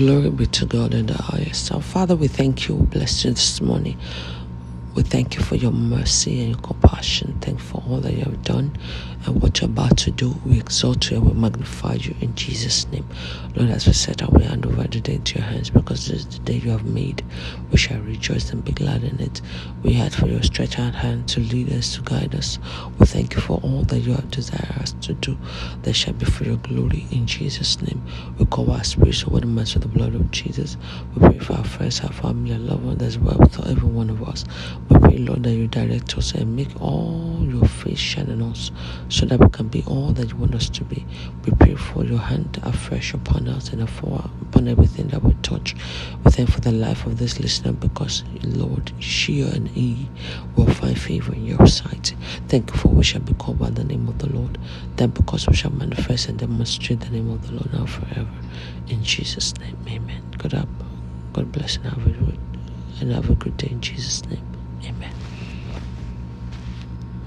Glory be to God in the highest. So, Father, we thank you. Bless you this morning. We thank you for your mercy and your compassion. Thank you for all that you have done and what you're about to do. We exalt you and we magnify you in Jesus' name. Lord, as we set our way hand over the day into your hands because this is the day you have made. We shall rejoice and be glad in it. We ask for your stretched out hand to lead us, to guide us. We thank you for all that you have desired us to do. That shall be for your glory in Jesus' name. We call our the match of the blood of Jesus. We pray for our friends, our family, our loved ones as well with every one of us. We pray, Lord, that you direct us and make all your face shine on us so that we can be all that you want us to be. We pray for your hand afresh upon us and upon everything that we touch. We thank for the life of this listener because, Lord, she and he will find favor in your sight. Thank you for we shall be called by the name of the Lord. That because we shall manifest and demonstrate the name of the Lord now forever. In Jesus' name, amen. God up. God bless and have a good, day in Jesus' name.